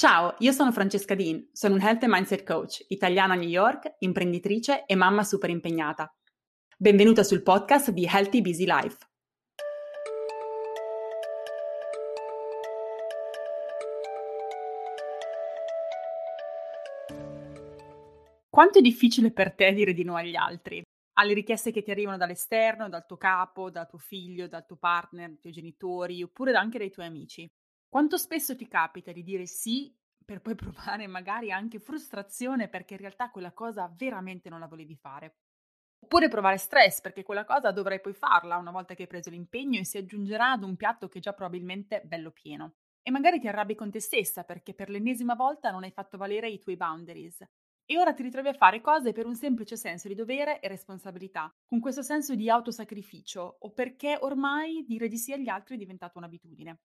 Ciao, io sono Francesca Dean, sono un Health and Mindset Coach, italiana a New York, imprenditrice e mamma super impegnata. Benvenuta sul podcast di Healthy Busy Life. Quanto è difficile per te dire di no agli altri? Alle richieste che ti arrivano dall'esterno, dal tuo capo, dal tuo figlio, dal tuo partner, dai tuoi genitori, oppure anche dai tuoi amici? Quanto spesso ti capita di dire sì per poi provare magari anche frustrazione perché in realtà quella cosa veramente non la volevi fare? Oppure provare stress perché quella cosa dovrai poi farla una volta che hai preso l'impegno e si aggiungerà ad un piatto che è già probabilmente bello pieno. E magari ti arrabbi con te stessa perché per l'ennesima volta non hai fatto valere i tuoi boundaries. E ora ti ritrovi a fare cose per un semplice senso di dovere e responsabilità, con questo senso di autosacrificio o perché ormai dire di sì agli altri è diventata un'abitudine.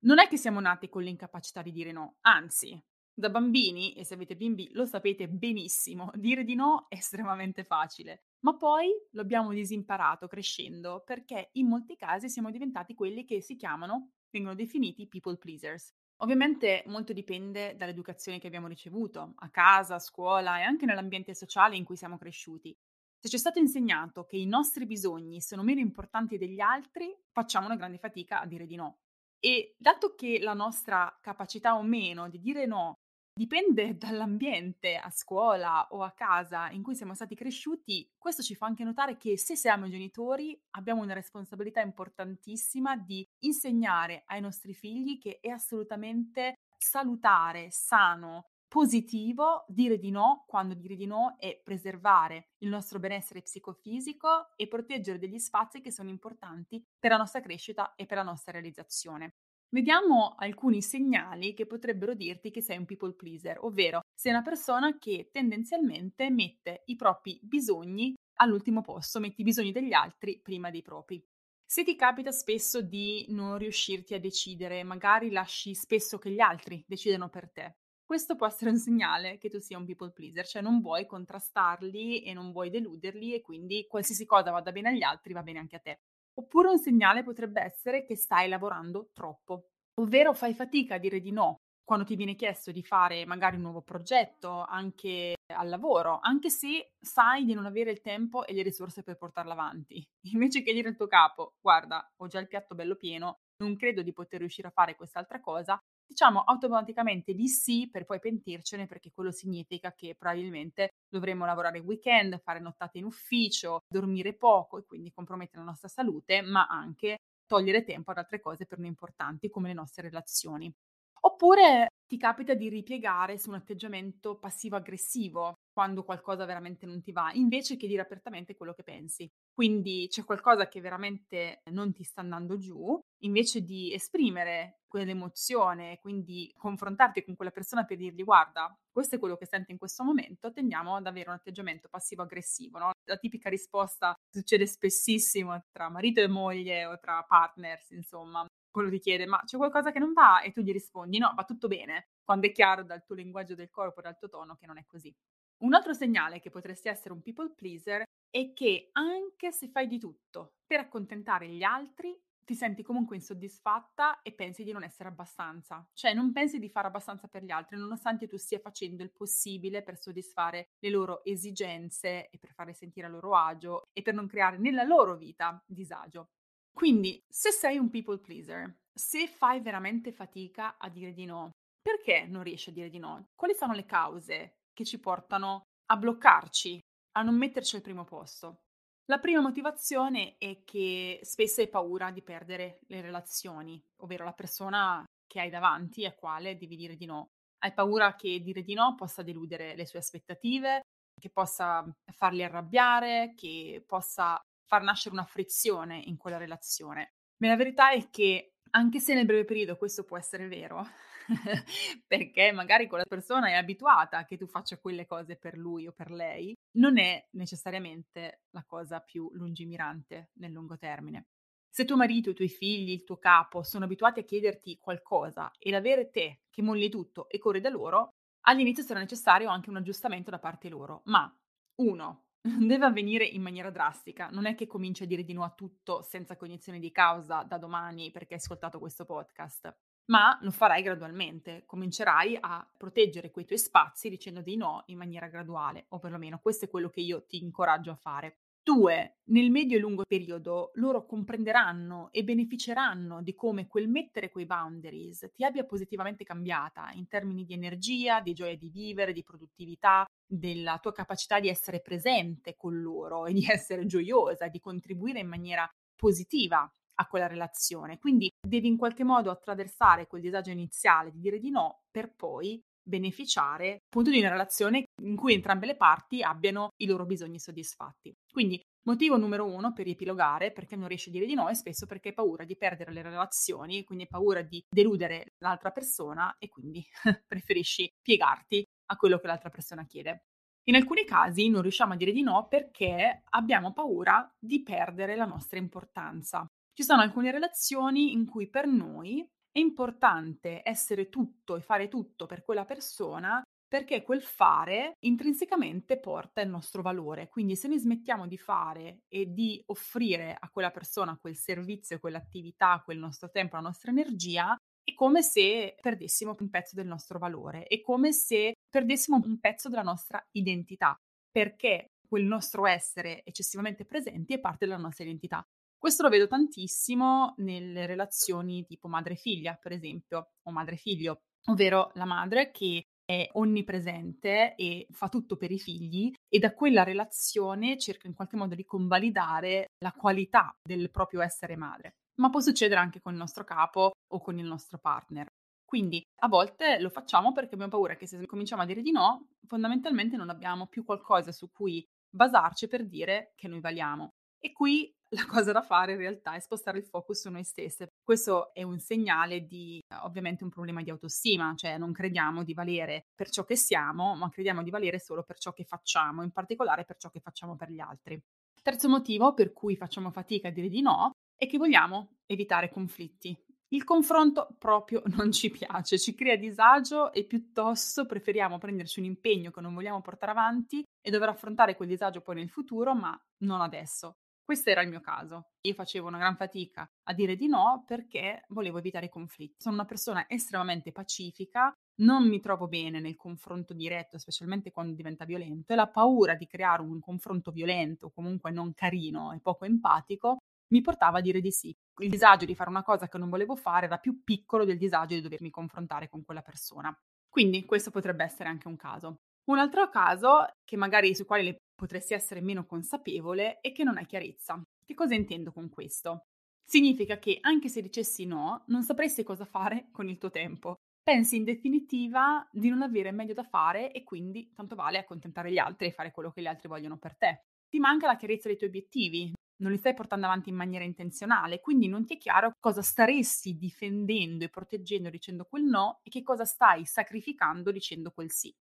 Non è che siamo nati con l'incapacità di dire no, anzi, da bambini, e se avete bimbi lo sapete benissimo, dire di no è estremamente facile, ma poi lo abbiamo disimparato crescendo perché in molti casi siamo diventati quelli che si chiamano, vengono definiti people pleasers. Ovviamente molto dipende dall'educazione che abbiamo ricevuto, a casa, a scuola e anche nell'ambiente sociale in cui siamo cresciuti. Se ci è stato insegnato che i nostri bisogni sono meno importanti degli altri, facciamo una grande fatica a dire di no. E dato che la nostra capacità o meno di dire no dipende dall'ambiente a scuola o a casa in cui siamo stati cresciuti, questo ci fa anche notare che se siamo genitori abbiamo una responsabilità importantissima di insegnare ai nostri figli che è assolutamente salutare, sano, positivo dire di no quando dire di no è preservare il nostro benessere psicofisico e proteggere degli spazi che sono importanti per la nostra crescita e per la nostra realizzazione. Vediamo alcuni segnali che potrebbero dirti che sei un people pleaser, ovvero sei una persona che tendenzialmente mette i propri bisogni all'ultimo posto, metti i bisogni degli altri prima dei propri. Se ti capita spesso di non riuscirti a decidere, magari lasci spesso che gli altri decidano per te, questo può essere un segnale che tu sia un people pleaser, cioè non vuoi contrastarli e non vuoi deluderli e quindi qualsiasi cosa vada bene agli altri va bene anche a te. Oppure un segnale potrebbe essere che stai lavorando troppo, ovvero fai fatica a dire di no quando ti viene chiesto di fare magari un nuovo progetto, anche al lavoro, anche se sai di non avere il tempo e le risorse per portarlo avanti. Invece che dire al tuo capo, guarda, ho già il piatto bello pieno, non credo di poter riuscire a fare quest'altra cosa, diciamo automaticamente di sì per poi pentircene perché quello significa che probabilmente dovremo lavorare il weekend, fare nottate in ufficio, dormire poco e quindi compromettere la nostra salute, ma anche togliere tempo ad altre cose per noi importanti come le nostre relazioni. Oppure ti capita di ripiegare su un atteggiamento passivo-aggressivo quando qualcosa veramente non ti va, invece che dire apertamente quello che pensi. Quindi c'è qualcosa che veramente non ti sta andando giù, invece di esprimere quell'emozione, quindi confrontarti con quella persona per dirgli guarda, questo è quello che sento in questo momento, tendiamo ad avere un atteggiamento passivo-aggressivo. No? La tipica risposta succede spessissimo tra marito e moglie o tra partners, insomma. Quello ti chiede, ma c'è qualcosa che non va? E tu gli rispondi, no, va tutto bene, quando è chiaro dal tuo linguaggio del corpo dal tuo tono che non è così. Un altro segnale che potresti essere un people pleaser è che anche se fai di tutto per accontentare gli altri, ti senti comunque insoddisfatta e pensi di non essere abbastanza. Cioè non pensi di fare abbastanza per gli altri, nonostante tu stia facendo il possibile per soddisfare le loro esigenze e per fare sentire a loro agio e per non creare nella loro vita disagio. Quindi, se sei un people pleaser, se fai veramente fatica a dire di no, perché non riesci a dire di no? Quali sono le cause che ci portano a bloccarci, a non metterci al primo posto. La prima motivazione è che spesso hai paura di perdere le relazioni, ovvero la persona che hai davanti a quale devi dire di no. Hai paura che dire di no possa deludere le sue aspettative, che possa farli arrabbiare, che possa far nascere una frizione in quella relazione. Ma la verità è che anche se nel breve periodo questo può essere vero, perché magari quella persona è abituata a che tu faccia quelle cose per lui o per lei, non è necessariamente la cosa più lungimirante nel lungo termine. Se tuo marito, i tuoi figli, il tuo capo sono abituati a chiederti qualcosa e l'avere te che molli tutto e corri da loro, all'inizio sarà necessario anche un aggiustamento da parte loro. Ma, uno, deve avvenire in maniera drastica. Non è che cominci a dire di no a tutto senza cognizione di causa da domani perché hai ascoltato questo podcast. Ma lo farai gradualmente, comincerai a proteggere quei tuoi spazi dicendo di no in maniera graduale, o perlomeno questo è quello che io ti incoraggio a fare. Due, nel medio e lungo periodo loro comprenderanno e beneficeranno di come quel mettere quei boundaries ti abbia positivamente cambiata in termini di energia, di gioia di vivere, di produttività, della tua capacità di essere presente con loro e di essere gioiosa, di contribuire in maniera positiva a quella relazione. Quindi devi in qualche modo attraversare quel disagio iniziale di dire di no per poi beneficiare appunto di una relazione in cui entrambe le parti abbiano i loro bisogni soddisfatti. Quindi motivo numero uno per riepilogare perché non riesci a dire di no è spesso perché hai paura di perdere le relazioni, quindi hai paura di deludere l'altra persona e quindi preferisci piegarti a quello che l'altra persona chiede. In alcuni casi non riusciamo a dire di no perché abbiamo paura di perdere la nostra importanza. Ci sono alcune relazioni in cui per noi è importante essere tutto e fare tutto per quella persona perché quel fare intrinsecamente porta il nostro valore. Quindi se noi smettiamo di fare e di offrire a quella persona quel servizio, quell'attività, quel nostro tempo, la nostra energia, è come se perdessimo un pezzo del nostro valore, è come se perdessimo un pezzo della nostra identità, perché quel nostro essere eccessivamente presenti è parte della nostra identità. Questo lo vedo tantissimo nelle relazioni tipo madre-figlia, per esempio, o madre-figlio, ovvero la madre che è onnipresente e fa tutto per i figli e da quella relazione cerca in qualche modo di convalidare la qualità del proprio essere madre. Ma può succedere anche con il nostro capo o con il nostro partner. Quindi a volte lo facciamo perché abbiamo paura che se cominciamo a dire di no, fondamentalmente non abbiamo più qualcosa su cui basarci per dire che noi valiamo. E qui la cosa da fare in realtà è spostare il focus su noi stesse. Questo è un segnale di ovviamente un problema di autostima, cioè non crediamo di valere per ciò che siamo, ma crediamo di valere solo per ciò che facciamo, in particolare per ciò che facciamo per gli altri. Terzo motivo per cui facciamo fatica a dire di no è che vogliamo evitare conflitti. Il confronto proprio non ci piace, ci crea disagio e piuttosto preferiamo prenderci un impegno che non vogliamo portare avanti e dover affrontare quel disagio poi nel futuro, ma non adesso. Questo era il mio caso. Io facevo una gran fatica a dire di no perché volevo evitare i conflitti. Sono una persona estremamente pacifica, non mi trovo bene nel confronto diretto, specialmente quando diventa violento, e la paura di creare un confronto violento, comunque non carino e poco empatico, mi portava a dire di sì. Il disagio di fare una cosa che non volevo fare era più piccolo del disagio di dovermi confrontare con quella persona. Quindi questo potrebbe essere anche un caso. Un altro caso, che magari su quale potresti essere meno consapevole, è che non hai chiarezza. Che cosa intendo con questo? Significa che anche se dicessi no, non sapresti cosa fare con il tuo tempo. Pensi in definitiva di non avere meglio da fare e quindi tanto vale accontentare gli altri e fare quello che gli altri vogliono per te. Ti manca la chiarezza dei tuoi obiettivi, non li stai portando avanti in maniera intenzionale, quindi non ti è chiaro cosa staresti difendendo e proteggendo dicendo quel no e che cosa stai sacrificando dicendo quel sì.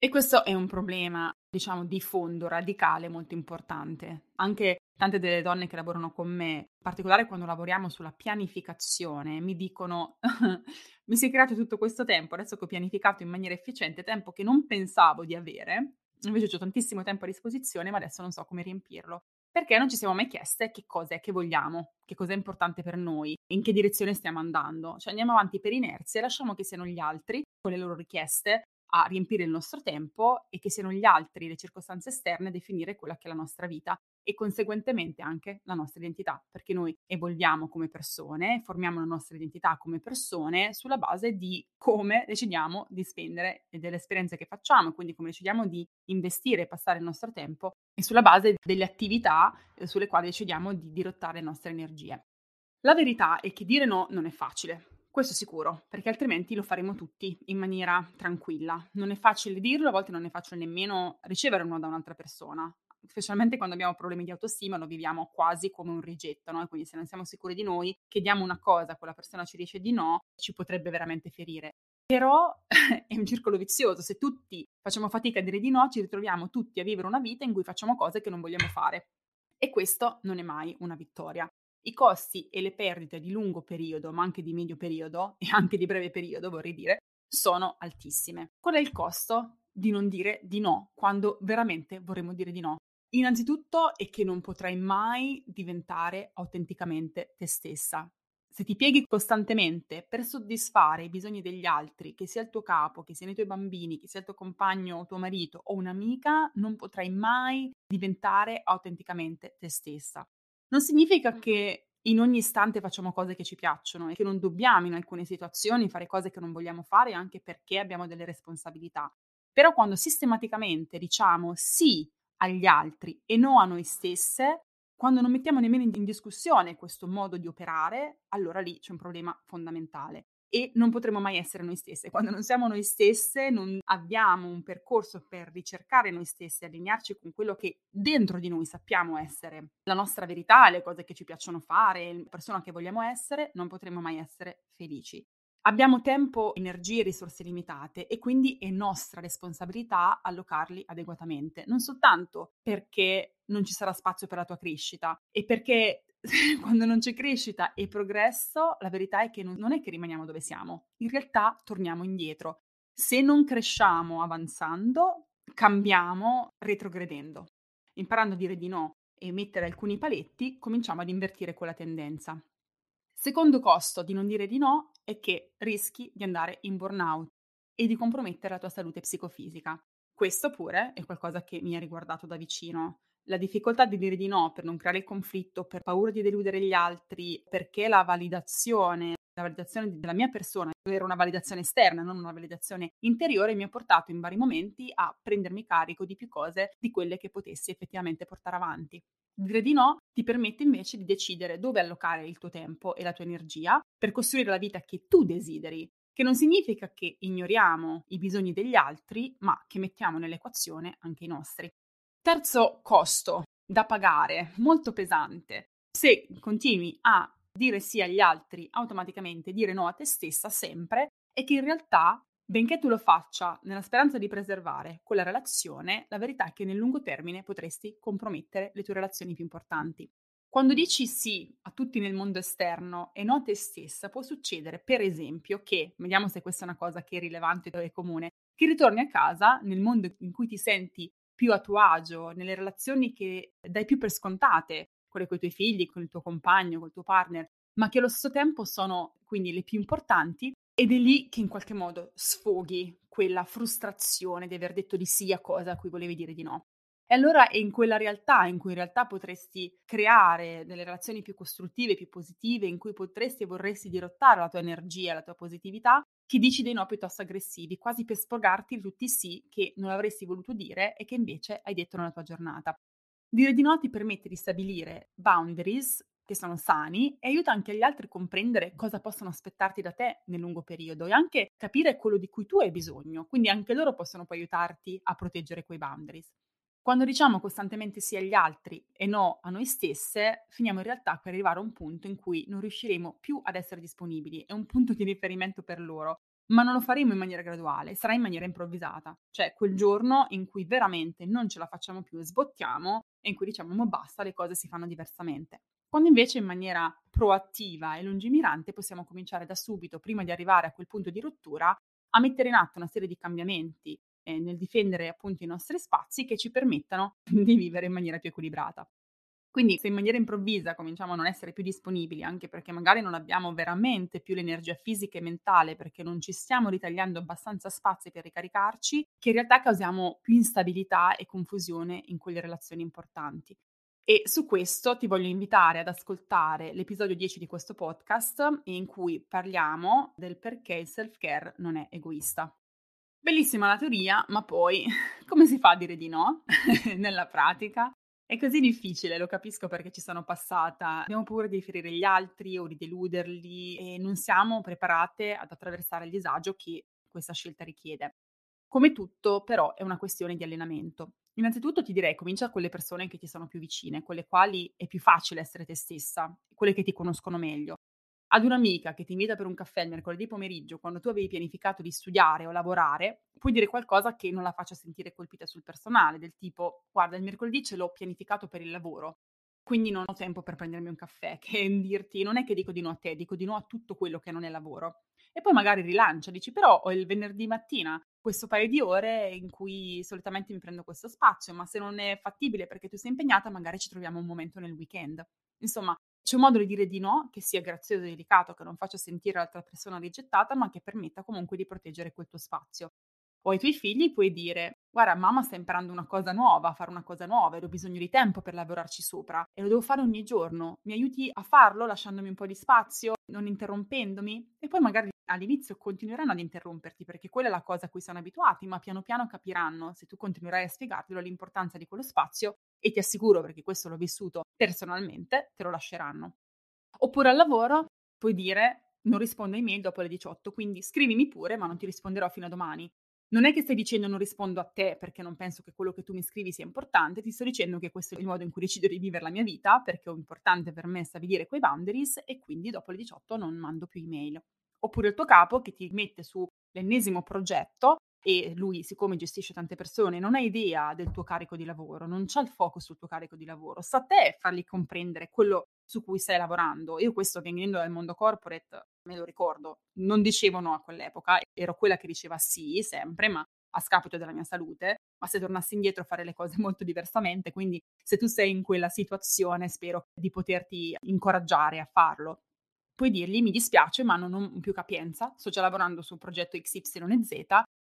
E questo è un problema, diciamo, di fondo, radicale, molto importante. Anche tante delle donne che lavorano con me, in particolare quando lavoriamo sulla pianificazione, mi dicono mi si è creato tutto questo tempo, adesso che ho pianificato in maniera efficiente, tempo che non pensavo di avere, invece ho tantissimo tempo a disposizione, ma adesso non so come riempirlo. Perché non ci siamo mai chieste che cosa è che vogliamo, che cosa è importante per noi, in che direzione stiamo andando. Cioè andiamo avanti per inerzia e lasciamo che siano gli altri, con le loro richieste, a riempire il nostro tempo e che siano gli altri, le circostanze esterne, a definire quella che è la nostra vita e conseguentemente anche la nostra identità, perché noi evolviamo come persone, formiamo la nostra identità come persone sulla base di come decidiamo di spendere e delle esperienze che facciamo, quindi come decidiamo di investire e passare il nostro tempo e sulla base delle attività eh, sulle quali decidiamo di dirottare le nostre energie. La verità è che dire no non è facile, questo sicuro, perché altrimenti lo faremo tutti in maniera tranquilla. Non è facile dirlo, a volte non è facile nemmeno ricevere un no da un'altra persona, specialmente quando abbiamo problemi di autostima, lo viviamo quasi come un rigetto, no? quindi se non siamo sicuri di noi, chiediamo una cosa, quella persona ci dice di no, ci potrebbe veramente ferire. Però è un circolo vizioso, se tutti facciamo fatica a dire di no, ci ritroviamo tutti a vivere una vita in cui facciamo cose che non vogliamo fare. E questo non è mai una vittoria i costi e le perdite di lungo periodo, ma anche di medio periodo e anche di breve periodo, vorrei dire, sono altissime. Qual è il costo di non dire di no quando veramente vorremmo dire di no? Innanzitutto è che non potrai mai diventare autenticamente te stessa. Se ti pieghi costantemente per soddisfare i bisogni degli altri, che sia il tuo capo, che siano i tuoi bambini, che sia il tuo compagno o tuo marito o un'amica, non potrai mai diventare autenticamente te stessa. Non significa che in ogni istante facciamo cose che ci piacciono e che non dobbiamo in alcune situazioni fare cose che non vogliamo fare anche perché abbiamo delle responsabilità. Però quando sistematicamente diciamo sì agli altri e no a noi stesse, quando non mettiamo nemmeno in discussione questo modo di operare, allora lì c'è un problema fondamentale e non potremo mai essere noi stesse. Quando non siamo noi stesse, non abbiamo un percorso per ricercare noi stessi, allinearci con quello che dentro di noi sappiamo essere la nostra verità, le cose che ci piacciono fare, la persona che vogliamo essere, non potremo mai essere felici. Abbiamo tempo, energie e risorse limitate e quindi è nostra responsabilità allocarli adeguatamente, non soltanto perché non ci sarà spazio per la tua crescita e perché quando non c'è crescita e progresso, la verità è che non è che rimaniamo dove siamo, in realtà torniamo indietro. Se non cresciamo avanzando, cambiamo retrogredendo. Imparando a dire di no e mettere alcuni paletti, cominciamo ad invertire quella tendenza. Secondo costo di non dire di no è che rischi di andare in burnout e di compromettere la tua salute psicofisica. Questo pure è qualcosa che mi ha riguardato da vicino. La difficoltà di dire di no per non creare il conflitto, per paura di deludere gli altri, perché la validazione, la validazione della mia persona era una validazione esterna, non una validazione interiore, mi ha portato in vari momenti a prendermi carico di più cose di quelle che potessi effettivamente portare avanti. Dire di no ti permette invece di decidere dove allocare il tuo tempo e la tua energia per costruire la vita che tu desideri, che non significa che ignoriamo i bisogni degli altri, ma che mettiamo nell'equazione anche i nostri. Terzo costo da pagare, molto pesante. Se continui a dire sì agli altri automaticamente, dire no a te stessa sempre, è che in realtà Benché tu lo faccia nella speranza di preservare quella relazione, la verità è che nel lungo termine potresti compromettere le tue relazioni più importanti. Quando dici sì a tutti nel mondo esterno e no a te stessa, può succedere, per esempio, che, vediamo se questa è una cosa che è rilevante e comune, che ritorni a casa nel mondo in cui ti senti più a tuo agio, nelle relazioni che dai più per scontate, quelle con i tuoi figli, con il tuo compagno, col tuo partner, ma che allo stesso tempo sono quindi le più importanti, ed è lì che in qualche modo sfoghi quella frustrazione di aver detto di sì a cose a cui volevi dire di no. E allora è in quella realtà in cui in realtà potresti creare delle relazioni più costruttive, più positive, in cui potresti e vorresti dirottare la tua energia, la tua positività, che dici dei no piuttosto aggressivi, quasi per sporgarti di tutti i sì che non avresti voluto dire e che invece hai detto nella tua giornata. Dire di no ti permette di stabilire boundaries che sono sani e aiuta anche gli altri a comprendere cosa possono aspettarti da te nel lungo periodo e anche capire quello di cui tu hai bisogno, quindi anche loro possono poi aiutarti a proteggere quei boundaries. Quando diciamo costantemente sì agli altri e no a noi stesse, finiamo in realtà per arrivare a un punto in cui non riusciremo più ad essere disponibili, è un punto di riferimento per loro, ma non lo faremo in maniera graduale, sarà in maniera improvvisata, cioè quel giorno in cui veramente non ce la facciamo più e sbottiamo e in cui diciamo ma basta, le cose si fanno diversamente. Quando invece in maniera proattiva e lungimirante possiamo cominciare da subito, prima di arrivare a quel punto di rottura, a mettere in atto una serie di cambiamenti eh, nel difendere appunto i nostri spazi che ci permettano di vivere in maniera più equilibrata. Quindi se in maniera improvvisa cominciamo a non essere più disponibili, anche perché magari non abbiamo veramente più l'energia fisica e mentale, perché non ci stiamo ritagliando abbastanza spazio per ricaricarci, che in realtà causiamo più instabilità e confusione in quelle relazioni importanti. E su questo ti voglio invitare ad ascoltare l'episodio 10 di questo podcast in cui parliamo del perché il self-care non è egoista. Bellissima la teoria, ma poi come si fa a dire di no nella pratica? È così difficile, lo capisco perché ci sono passata. Abbiamo paura di ferire gli altri o di deluderli e non siamo preparate ad attraversare il disagio che questa scelta richiede. Come tutto, però, è una questione di allenamento. Innanzitutto ti direi comincia con le persone che ti sono più vicine, con le quali è più facile essere te stessa, quelle che ti conoscono meglio. Ad un'amica che ti invita per un caffè il mercoledì pomeriggio, quando tu avevi pianificato di studiare o lavorare, puoi dire qualcosa che non la faccia sentire colpita sul personale, del tipo guarda il mercoledì ce l'ho pianificato per il lavoro, quindi non ho tempo per prendermi un caffè, che dirti non è che dico di no a te, dico di no a tutto quello che non è lavoro. E poi magari rilancia, dici però ho il venerdì mattina questo paio di ore in cui solitamente mi prendo questo spazio, ma se non è fattibile perché tu sei impegnata, magari ci troviamo un momento nel weekend. Insomma, C'è un modo di dire di no che sia grazioso e delicato, che non faccia sentire l'altra persona rigettata, ma che permetta comunque di proteggere quel tuo spazio. O ai tuoi figli puoi dire: "Guarda, mamma sta imparando una cosa nuova, a fare una cosa nuova ed ho bisogno di tempo per lavorarci sopra e lo devo fare ogni giorno. Mi aiuti a farlo lasciandomi un po' di spazio, non interrompendomi?" E poi magari all'inizio continueranno ad interromperti perché quella è la cosa a cui sono abituati, ma piano piano capiranno, se tu continuerai a spiegarglielo, l'importanza di quello spazio e ti assicuro, perché questo l'ho vissuto personalmente, te lo lasceranno. Oppure al lavoro puoi dire non rispondo ai mail dopo le 18, quindi scrivimi pure, ma non ti risponderò fino a domani. Non è che stai dicendo non rispondo a te perché non penso che quello che tu mi scrivi sia importante, ti sto dicendo che questo è il modo in cui decido di vivere la mia vita perché è importante per me stabilire quei boundaries e quindi dopo le 18 non mando più email. Oppure il tuo capo che ti mette sull'ennesimo progetto e lui, siccome gestisce tante persone, non ha idea del tuo carico di lavoro, non c'ha il focus sul tuo carico di lavoro, sta a te fargli comprendere quello su cui stai lavorando. Io questo venendo dal mondo corporate me lo ricordo, non dicevo no a quell'epoca, ero quella che diceva sì sempre, ma a scapito della mia salute, ma se tornassi indietro fare le cose molto diversamente, quindi se tu sei in quella situazione spero di poterti incoraggiare a farlo. Puoi dirgli mi dispiace ma non ho più capienza, sto già lavorando su un progetto XYZ,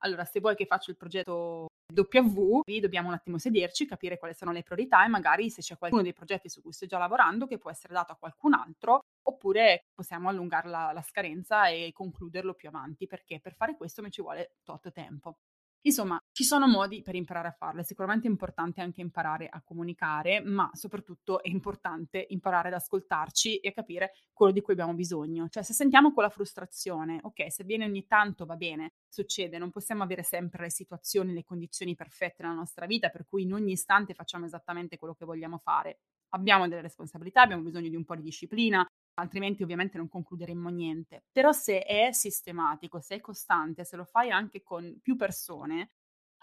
allora se vuoi che faccio il progetto W, dobbiamo un attimo sederci, capire quali sono le priorità e magari se c'è qualcuno dei progetti su cui sto già lavorando che può essere dato a qualcun altro, oppure possiamo allungare la, la scadenza e concluderlo più avanti, perché per fare questo mi ci vuole tot tempo. Insomma, ci sono modi per imparare a farlo. È importante anche imparare a comunicare, ma soprattutto è importante imparare ad ascoltarci e a capire quello di cui abbiamo bisogno. Cioè, se sentiamo quella frustrazione, ok, se viene ogni tanto va bene, succede, non possiamo avere sempre le situazioni, le condizioni perfette nella nostra vita, per cui in ogni istante facciamo esattamente quello che vogliamo fare. Abbiamo delle responsabilità, abbiamo bisogno di un po' di disciplina, altrimenti ovviamente non concluderemmo niente. Però se è sistematico, se è costante, se lo fai anche con più persone,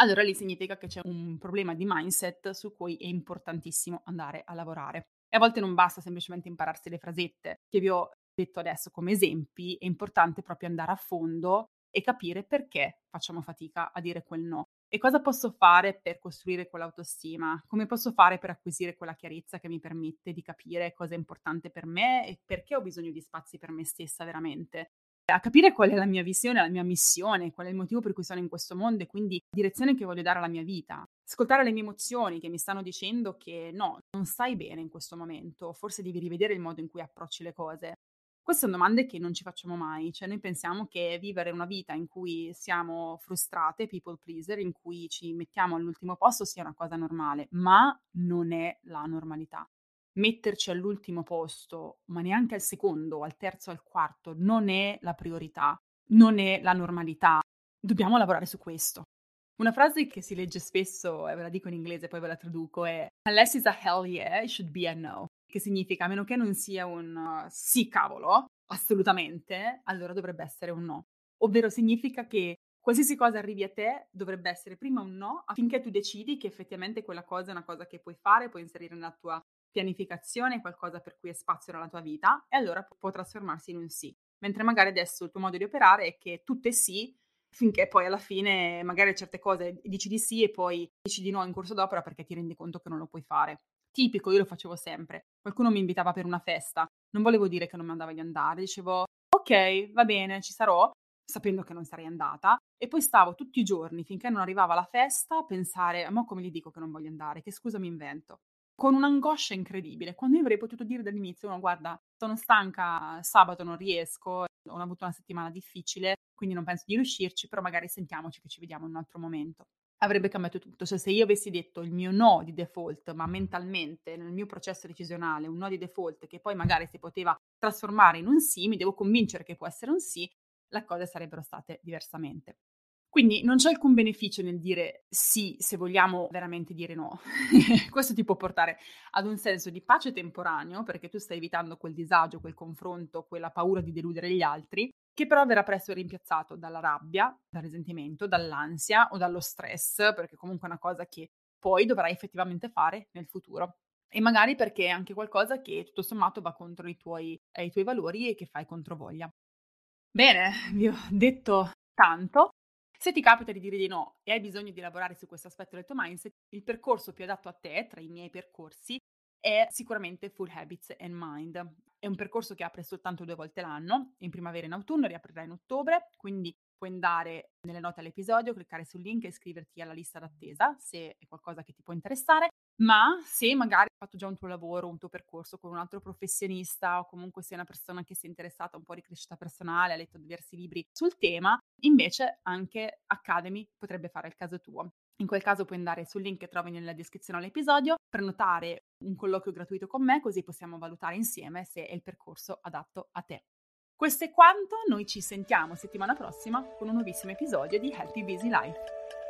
allora lì significa che c'è un problema di mindset su cui è importantissimo andare a lavorare. E a volte non basta semplicemente impararsi le frasette che vi ho detto adesso come esempi, è importante proprio andare a fondo e capire perché facciamo fatica a dire quel no. E cosa posso fare per costruire quell'autostima? Come posso fare per acquisire quella chiarezza che mi permette di capire cosa è importante per me e perché ho bisogno di spazi per me stessa veramente? A capire qual è la mia visione, la mia missione, qual è il motivo per cui sono in questo mondo e quindi la direzione che voglio dare alla mia vita. Ascoltare le mie emozioni che mi stanno dicendo che no, non stai bene in questo momento, forse devi rivedere il modo in cui approcci le cose. Queste sono domande che non ci facciamo mai, cioè noi pensiamo che vivere una vita in cui siamo frustrate, people pleaser, in cui ci mettiamo all'ultimo posto sia una cosa normale, ma non è la normalità. Metterci all'ultimo posto, ma neanche al secondo, al terzo, al quarto, non è la priorità, non è la normalità. Dobbiamo lavorare su questo. Una frase che si legge spesso, e ve la dico in inglese, poi ve la traduco, è Unless it's a hell yeah, it should be a no che significa a meno che non sia un uh, sì cavolo, assolutamente, allora dovrebbe essere un no. Ovvero significa che qualsiasi cosa arrivi a te dovrebbe essere prima un no affinché tu decidi che effettivamente quella cosa è una cosa che puoi fare, puoi inserire nella tua pianificazione, qualcosa per cui è spazio nella tua vita e allora può trasformarsi in un sì. Mentre magari adesso il tuo modo di operare è che tutto è sì finché poi alla fine magari certe cose dici di sì e poi dici di no in corso d'opera perché ti rendi conto che non lo puoi fare tipico, io lo facevo sempre. Qualcuno mi invitava per una festa, non volevo dire che non mi andava di andare, dicevo ok, va bene, ci sarò, sapendo che non sarei andata, e poi stavo tutti i giorni finché non arrivava la festa a pensare, ma come gli dico che non voglio andare, che scusa mi invento? Con un'angoscia incredibile, quando io avrei potuto dire dall'inizio, no, guarda, sono stanca, sabato non riesco, ho avuto una settimana difficile, quindi non penso di riuscirci, però magari sentiamoci che ci vediamo in un altro momento avrebbe cambiato tutto. Cioè, se io avessi detto il mio no di default, ma mentalmente nel mio processo decisionale, un no di default che poi magari si poteva trasformare in un sì, mi devo convincere che può essere un sì, le cose sarebbero state diversamente. Quindi non c'è alcun beneficio nel dire sì se vogliamo veramente dire no. Questo ti può portare ad un senso di pace temporaneo perché tu stai evitando quel disagio, quel confronto, quella paura di deludere gli altri, che però verrà presto rimpiazzato dalla rabbia, dal risentimento, dall'ansia o dallo stress, perché comunque è una cosa che poi dovrai effettivamente fare nel futuro. E magari perché è anche qualcosa che tutto sommato va contro i tuoi, eh, i tuoi valori e che fai controvoglia. Bene, vi ho detto tanto. Se ti capita di dire di no e hai bisogno di lavorare su questo aspetto del tuo mindset, il percorso più adatto a te, tra i miei percorsi, è sicuramente Full Habits and Mind. È un percorso che apre soltanto due volte l'anno, in primavera e in autunno, riaprirà in ottobre, quindi puoi andare nelle note all'episodio, cliccare sul link e iscriverti alla lista d'attesa se è qualcosa che ti può interessare. Ma se magari hai fatto già un tuo lavoro, un tuo percorso con un altro professionista o comunque sei una persona che si è interessata un po' di crescita personale, ha letto diversi libri sul tema, invece anche Academy potrebbe fare il caso tuo. In quel caso puoi andare sul link che trovi nella descrizione all'episodio, prenotare un colloquio gratuito con me così possiamo valutare insieme se è il percorso adatto a te. Questo è quanto, noi ci sentiamo settimana prossima con un nuovissimo episodio di Healthy Busy Life.